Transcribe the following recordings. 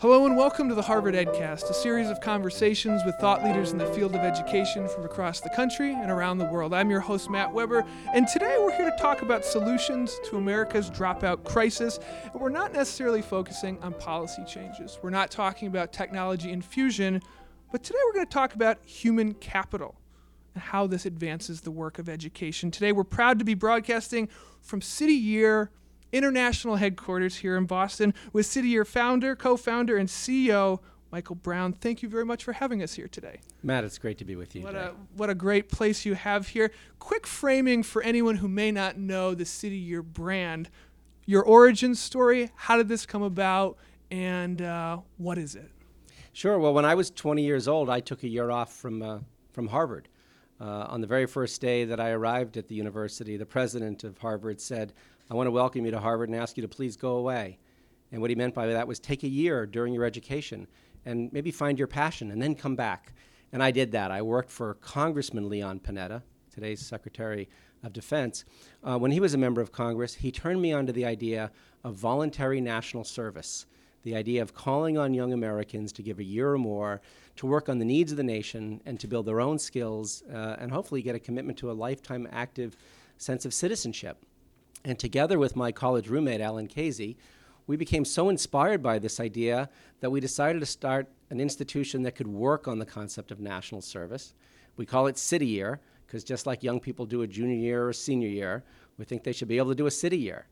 Hello and welcome to the Harvard EdCast, a series of conversations with thought leaders in the field of education from across the country and around the world. I'm your host, Matt Weber, and today we're here to talk about solutions to America's dropout crisis. And we're not necessarily focusing on policy changes. We're not talking about technology infusion, but today we're going to talk about human capital and how this advances the work of education. Today we're proud to be broadcasting from City Year international headquarters here in Boston with City Year founder, co founder, and CEO Michael Brown. Thank you very much for having us here today. Matt, it's great to be with you. What today. a, what a great place you have here. Quick framing for anyone who may not know the City Year brand. Your origin story, how did this come about, and uh, what is it? Sure. Well, when I was 20 years old, I took a year off from, uh, from Harvard. Uh, on the very first day that I arrived at the university, the president of Harvard said, I want to welcome you to Harvard and ask you to please go away. And what he meant by that was take a year during your education and maybe find your passion and then come back. And I did that. I worked for Congressman Leon Panetta, today's Secretary of Defense. Uh, when he was a member of Congress, he turned me on to the idea of voluntary national service, the idea of calling on young Americans to give a year or more to work on the needs of the nation and to build their own skills uh, and hopefully get a commitment to a lifetime active sense of citizenship. And together with my college roommate, Alan Khazei, we became so inspired by this idea that we decided to start an institution that could work on the concept of national service. We call it City Year, because just like young people do a junior year or senior year, we think they should be able to do a City Year,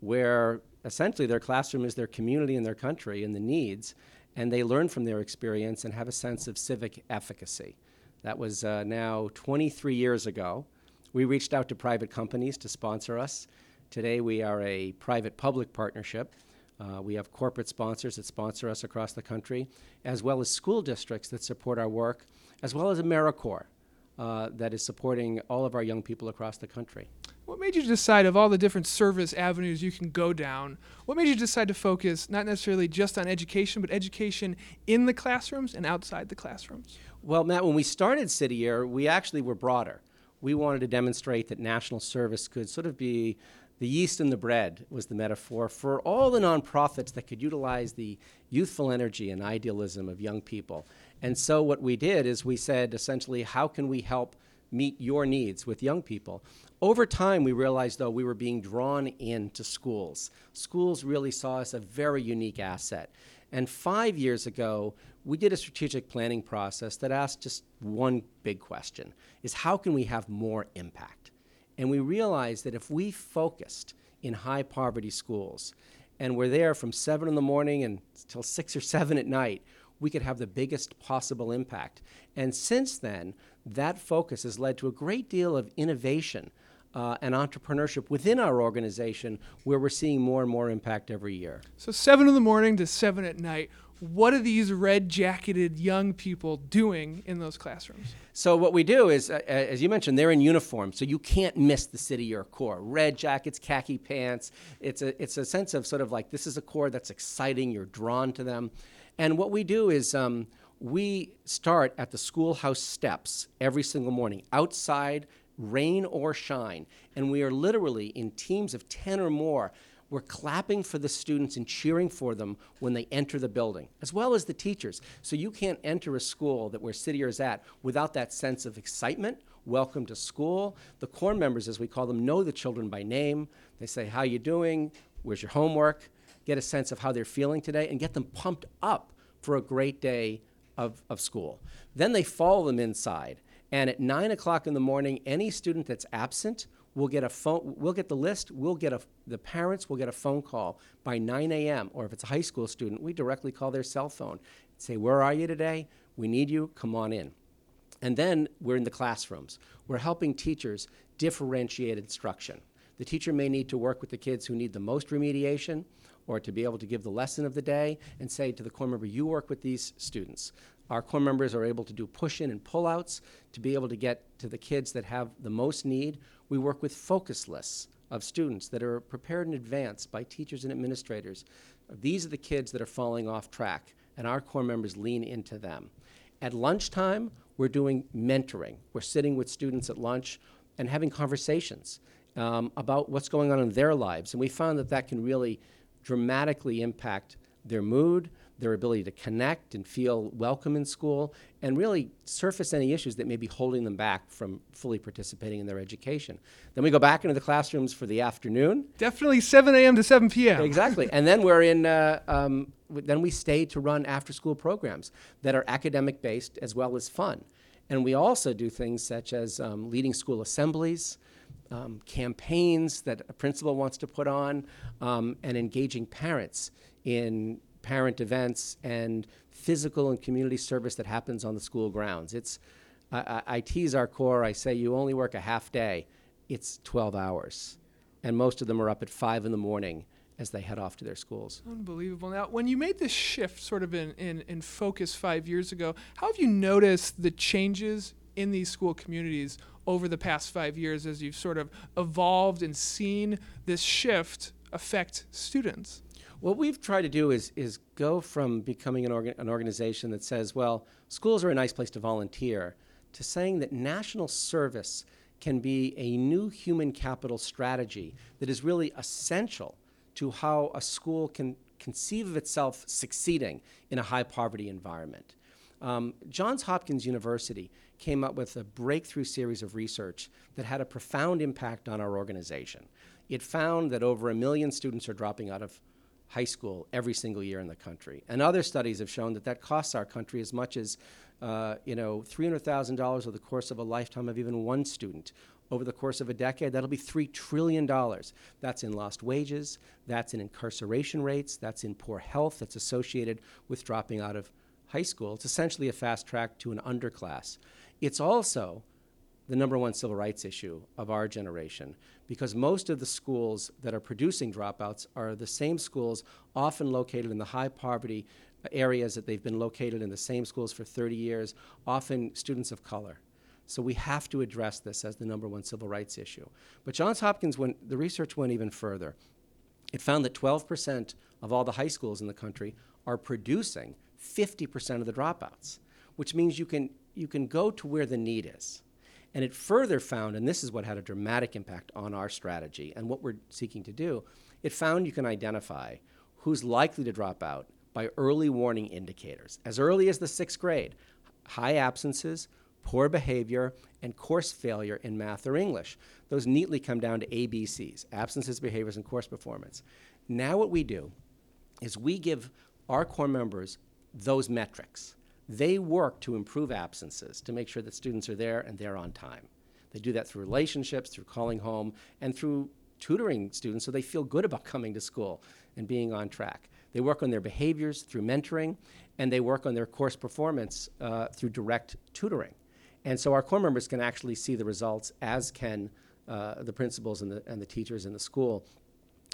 where essentially their classroom is their community and their country and the needs, and they learn from their experience and have a sense of civic efficacy. That was uh, now 23 years ago. We reached out to private companies to sponsor us. Today, we are a private public partnership. Uh, we have corporate sponsors that sponsor us across the country, as well as school districts that support our work, as well as AmeriCorps uh, that is supporting all of our young people across the country. What made you decide, of all the different service avenues you can go down, what made you decide to focus not necessarily just on education, but education in the classrooms and outside the classrooms? Well, Matt, when we started City Year, we actually were broader. We wanted to demonstrate that national service could sort of be the yeast and the bread was the metaphor for all the nonprofits that could utilize the youthful energy and idealism of young people. And so what we did is we said essentially, how can we help meet your needs with young people? Over time, we realized, though, we were being drawn into schools. Schools really saw us a very unique asset. And five years ago, we did a strategic planning process that asked just one big question is how can we have more impact? And we realized that if we focused in high poverty schools and we're there from 7 in the morning until 6 or 7 at night, we could have the biggest possible impact. And since then, that focus has led to a great deal of innovation uh, and entrepreneurship within our organization where we're seeing more and more impact every year. So, 7 in the morning to 7 at night what are these red jacketed young people doing in those classrooms? So what we do is, uh, as you mentioned, they're in uniform, so you can't miss the city year corps. Red jackets, khaki pants. It's a it's a sense of sort of like this is a corps that's exciting. You're drawn to them, and what we do is. Um, we start at the schoolhouse steps every single morning, outside, rain or shine, and we are literally in teams of 10 or more we're clapping for the students and cheering for them when they enter the building, as well as the teachers. So you can't enter a school that where City is at without that sense of excitement. Welcome to school. The core members, as we call them, know the children by name. They say, "How you doing? Where's your homework?" Get a sense of how they're feeling today, and get them pumped up for a great day of, of school. Then they follow them inside. And at nine o'clock in the morning, any student that's absent We'll get a phone. We'll get the list. We'll get a. The parents will get a phone call by 9 a.m. Or if it's a high school student, we directly call their cell phone. Say, where are you today? We need you. Come on in. And then we're in the classrooms. We're helping teachers differentiate instruction. The teacher may need to work with the kids who need the most remediation or to be able to give the lesson of the day and say to the core member, you work with these students. Our core members are able to do push in and pull outs to be able to get to the kids that have the most need. We work with focus lists of students that are prepared in advance by teachers and administrators. These are the kids that are falling off track, and our core members lean into them. At lunchtime, we're doing mentoring. We're sitting with students at lunch and having conversations um, about what's going on in their lives. And we found that that can really dramatically impact their mood, their ability to connect and feel welcome in school, and really surface any issues that may be holding them back from fully participating in their education. Then we go back into the classrooms for the afternoon. Definitely 7 a.m. to 7 p.m. Exactly. and then we're in, uh, um, then we stay to run after school programs that are academic based as well as fun. And we also do things such as um, leading school assemblies, um, campaigns that a principal wants to put on, um, and engaging parents in parent events and physical and community service that happens on the school grounds. It's, I, I, I tease our core, I say you only work a half day, it's 12 hours. And most of them are up at 5 in the morning as they head off to their schools. Unbelievable. Now, when you made this shift sort of in, in, in focus five years ago, how have you noticed the changes in these school communities over the past five years as you've sort of evolved and seen this shift affect students? What we've tried to do is, is go from becoming an, organ, an organization that says, well, schools are a nice place to volunteer, to saying that national service can be a new human capital strategy that is really essential to how a school can conceive of itself succeeding in a high poverty environment. Um, Johns Hopkins University came up with a breakthrough series of research that had a profound impact on our organization. It found that over a million students are dropping out of high school every single year in the country. And other studies have shown that that costs our country as much as, uh, you know, $300,000 over the course of a lifetime of even one student. Over the course of a decade, that'll be $3 trillion. That's in lost wages, that's in incarceration rates, that's in poor health that's associated with dropping out of high school. It's essentially a fast track to an underclass. It's also the number one civil rights issue of our generation because most of the schools that are producing dropouts are the same schools, often located in the high poverty areas that they've been located in the same schools for 30 years, often students of color. So we have to address this as the number one civil rights issue. But Johns Hopkins, went, the research went even further. It found that 12% of all the high schools in the country are producing 50% of the dropouts, which means you can, you can go to where the need is. And it further found, and this is what had a dramatic impact on our strategy and what we're seeking to do, it found you can identify who's likely to drop out by early warning indicators. As early as the sixth grade, high absences, poor behavior, and course failure in math or English. Those neatly come down to ABCs absences, behaviors, and course performance. Now, what we do is we give our core members those metrics. They work to improve absences to make sure that students are there and they're on time. They do that through relationships, through calling home, and through tutoring students so they feel good about coming to school and being on track. They work on their behaviors through mentoring, and they work on their course performance uh, through direct tutoring. And so our core members can actually see the results, as can uh, the principals and the, and the teachers in the school.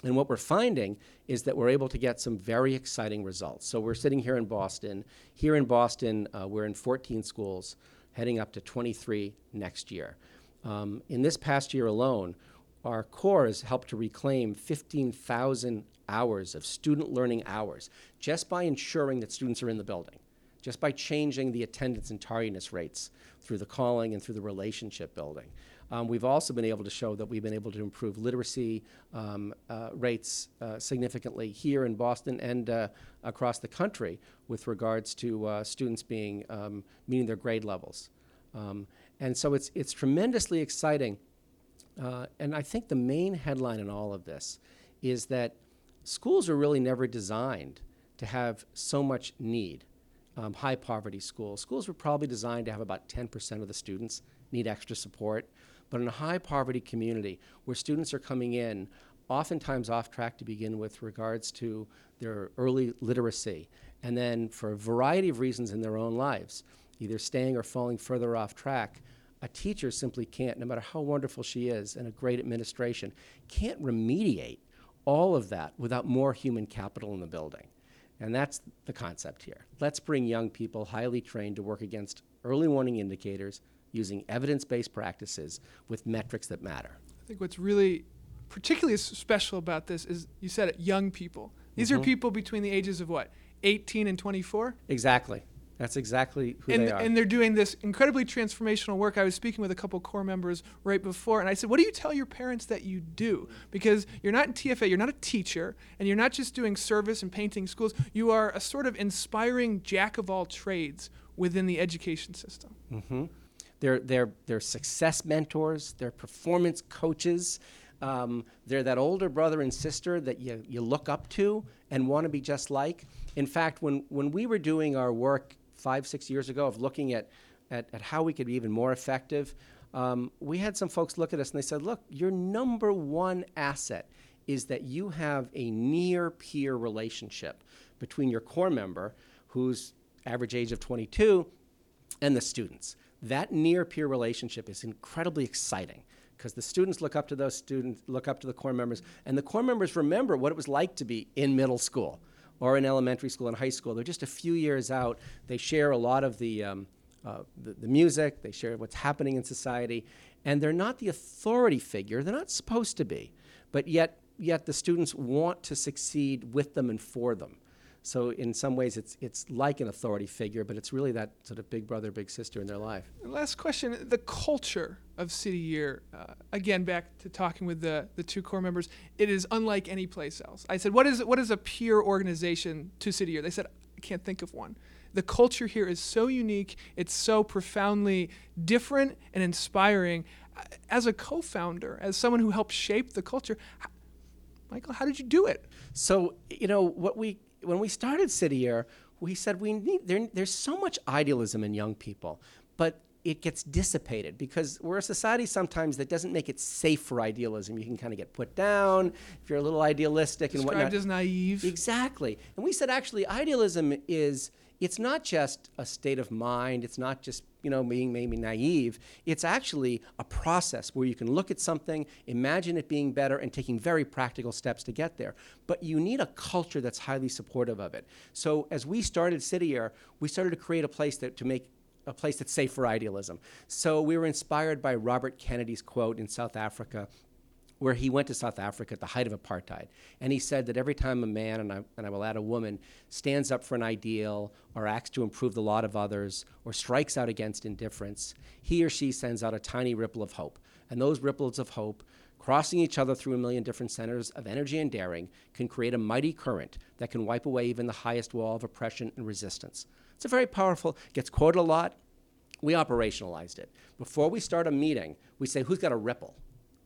And what we're finding is that we're able to get some very exciting results. So we're sitting here in Boston. Here in Boston, uh, we're in 14 schools, heading up to 23 next year. Um, in this past year alone, our core has helped to reclaim 15,000 hours of student learning hours just by ensuring that students are in the building, just by changing the attendance and tardiness rates through the calling and through the relationship building. Um, we've also been able to show that we've been able to improve literacy um, uh, rates uh, significantly here in Boston and uh, across the country with regards to uh, students being um, meeting their grade levels. Um, and so it's it's tremendously exciting. Uh, and I think the main headline in all of this is that schools are really never designed to have so much need. Um, high poverty schools. Schools were probably designed to have about 10% of the students need extra support. But in a high poverty community where students are coming in, oftentimes off track to begin with regards to their early literacy, and then for a variety of reasons in their own lives, either staying or falling further off track, a teacher simply can't, no matter how wonderful she is and a great administration, can't remediate all of that without more human capital in the building. And that's the concept here. Let's bring young people, highly trained, to work against early warning indicators using evidence based practices with metrics that matter. I think what's really particularly special about this is you said it young people. These Mhm. are people between the ages of what, 18 and 24? Exactly. That's exactly who and, they are. and they're doing this incredibly transformational work. I was speaking with a couple core members right before, and I said, "What do you tell your parents that you do? Because you're not in TFA, you're not a teacher, and you're not just doing service and painting schools. You are a sort of inspiring jack of all trades within the education system." hmm They're, they're, they're success mentors, they're performance coaches. Um, they're that older brother and sister that you, you look up to and want to be just like. In fact, when, when we were doing our work five, six years ago of looking at, at, at how we could be even more effective, um, we had some folks look at us and they said, Look, your number one asset is that you have a near peer relationship between your core member, whose average age of 22, and the students. That near peer relationship is incredibly exciting because the students look up to those students, look up to the core members, and the core members remember what it was like to be in middle school or in elementary school and high school. They're just a few years out. They share a lot of the, um, uh, the, the music, they share what's happening in society, and they're not the authority figure. They're not supposed to be, but yet, yet the students want to succeed with them and for them. So in some ways, it's it's like an authority figure, but it's really that sort of big brother, big sister in their life. Last question: the culture of City Year. Uh, again, back to talking with the the two core members. It is unlike any place else. I said, "What is what is a peer organization to City Year?" They said, "I can't think of one." The culture here is so unique. It's so profoundly different and inspiring. As a co-founder, as someone who helped shape the culture, Michael, how did you do it? So you know what we when we started City Year, we said we need there, there's so much idealism in young people, but it gets dissipated because we're a society sometimes that doesn't make it safe for idealism. You can kind of get put down if you're a little idealistic and whatnot. Described as naive. Exactly. And we said actually idealism is it's not just a state of mind, it's not just, you know, being maybe naive. It's actually a process where you can look at something, imagine it being better and taking very practical steps to get there. But you need a culture that's highly supportive of it. So as we started City Year, we started to create a place that to make a place that's safe for idealism. So we were inspired by Robert Kennedy's quote in South Africa where he went to South Africa at the height of apartheid. And he said that every time a man, and I, and I will add a woman, stands up for an ideal or acts to improve the lot of others or strikes out against indifference, he or she sends out a tiny ripple of hope. And those ripples of hope, crossing each other through a million different centers of energy and daring, can create a mighty current that can wipe away even the highest wall of oppression and resistance. It's a very powerful, gets quoted a lot. We operationalized it. Before we start a meeting, we say, who's got a ripple?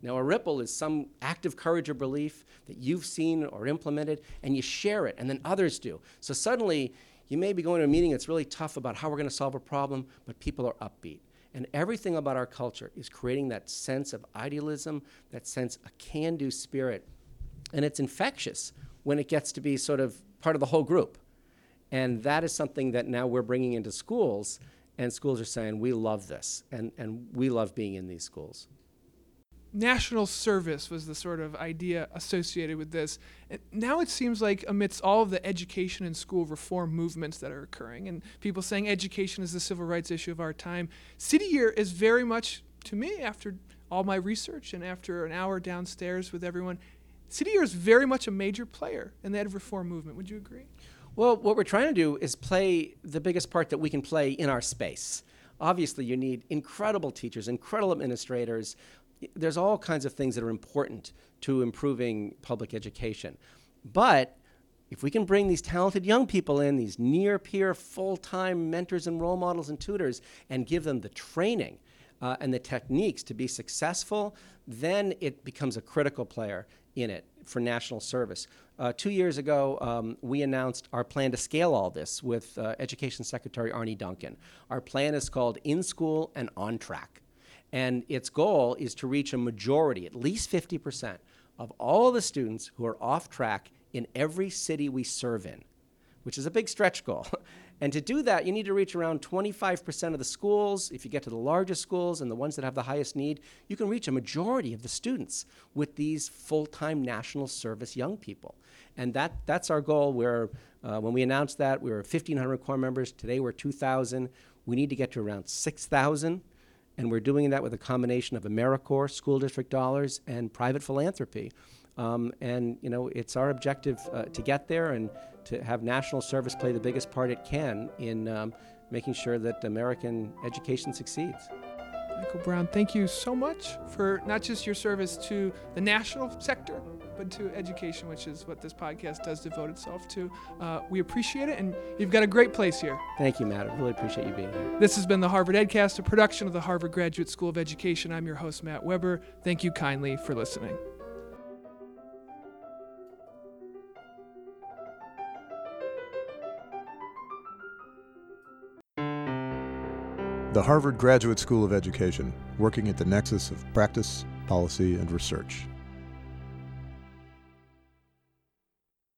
Now, a ripple is some act of courage or belief that you've seen or implemented, and you share it, and then others do. So suddenly, you may be going to a meeting that's really tough about how we're going to solve a problem, but people are upbeat. And everything about our culture is creating that sense of idealism, that sense of can do spirit. And it's infectious when it gets to be sort of part of the whole group. And that is something that now we're bringing into schools, and schools are saying, we love this, and, and we love being in these schools. National service was the sort of idea associated with this. And now it seems like amidst all of the education and school reform movements that are occurring and people saying education is the civil rights issue of our time, City Year is very much to me after all my research and after an hour downstairs with everyone, City Year is very much a major player in the reform movement. Would you agree? Well, what we're trying to do is play the biggest part that we can play in our space. Obviously, you need incredible teachers, incredible administrators. There's all kinds of things that are important to improving public education. But if we can bring these talented young people in, these near peer, full time mentors and role models and tutors, and give them the training uh, and the techniques to be successful, then it becomes a critical player in it for national service. Uh, two years ago, um, we announced our plan to scale all this with uh, Education Secretary Arne Duncan. Our plan is called In School and On Track. And its goal is to reach a majority, at least 50%, of all the students who are off track in every city we serve in, which is a big stretch goal. And to do that, you need to reach around 25% of the schools. If you get to the largest schools and the ones that have the highest need, you can reach a majority of the students with these full time national service young people. And that, that's our goal. Where, uh, when we announced that, we were 1,500 core members. Today we're 2,000. We need to get to around 6,000. And we're doing that with a combination of AmeriCorps, school district dollars, and private philanthropy. Um, and you know, it's our objective uh, to get there, and to have national service play the biggest part it can in um, making sure that American education succeeds. Michael Brown, thank you so much for not just your service to the national sector, but to education, which is what this podcast does devote itself to. Uh, we appreciate it, and you've got a great place here. Thank you, Matt. I really appreciate you being here. This has been the Harvard EdCast, a production of the Harvard Graduate School of Education. I'm your host, Matt Weber. Thank you kindly for listening. The Harvard Graduate School of Education, working at the nexus of practice, policy, and research.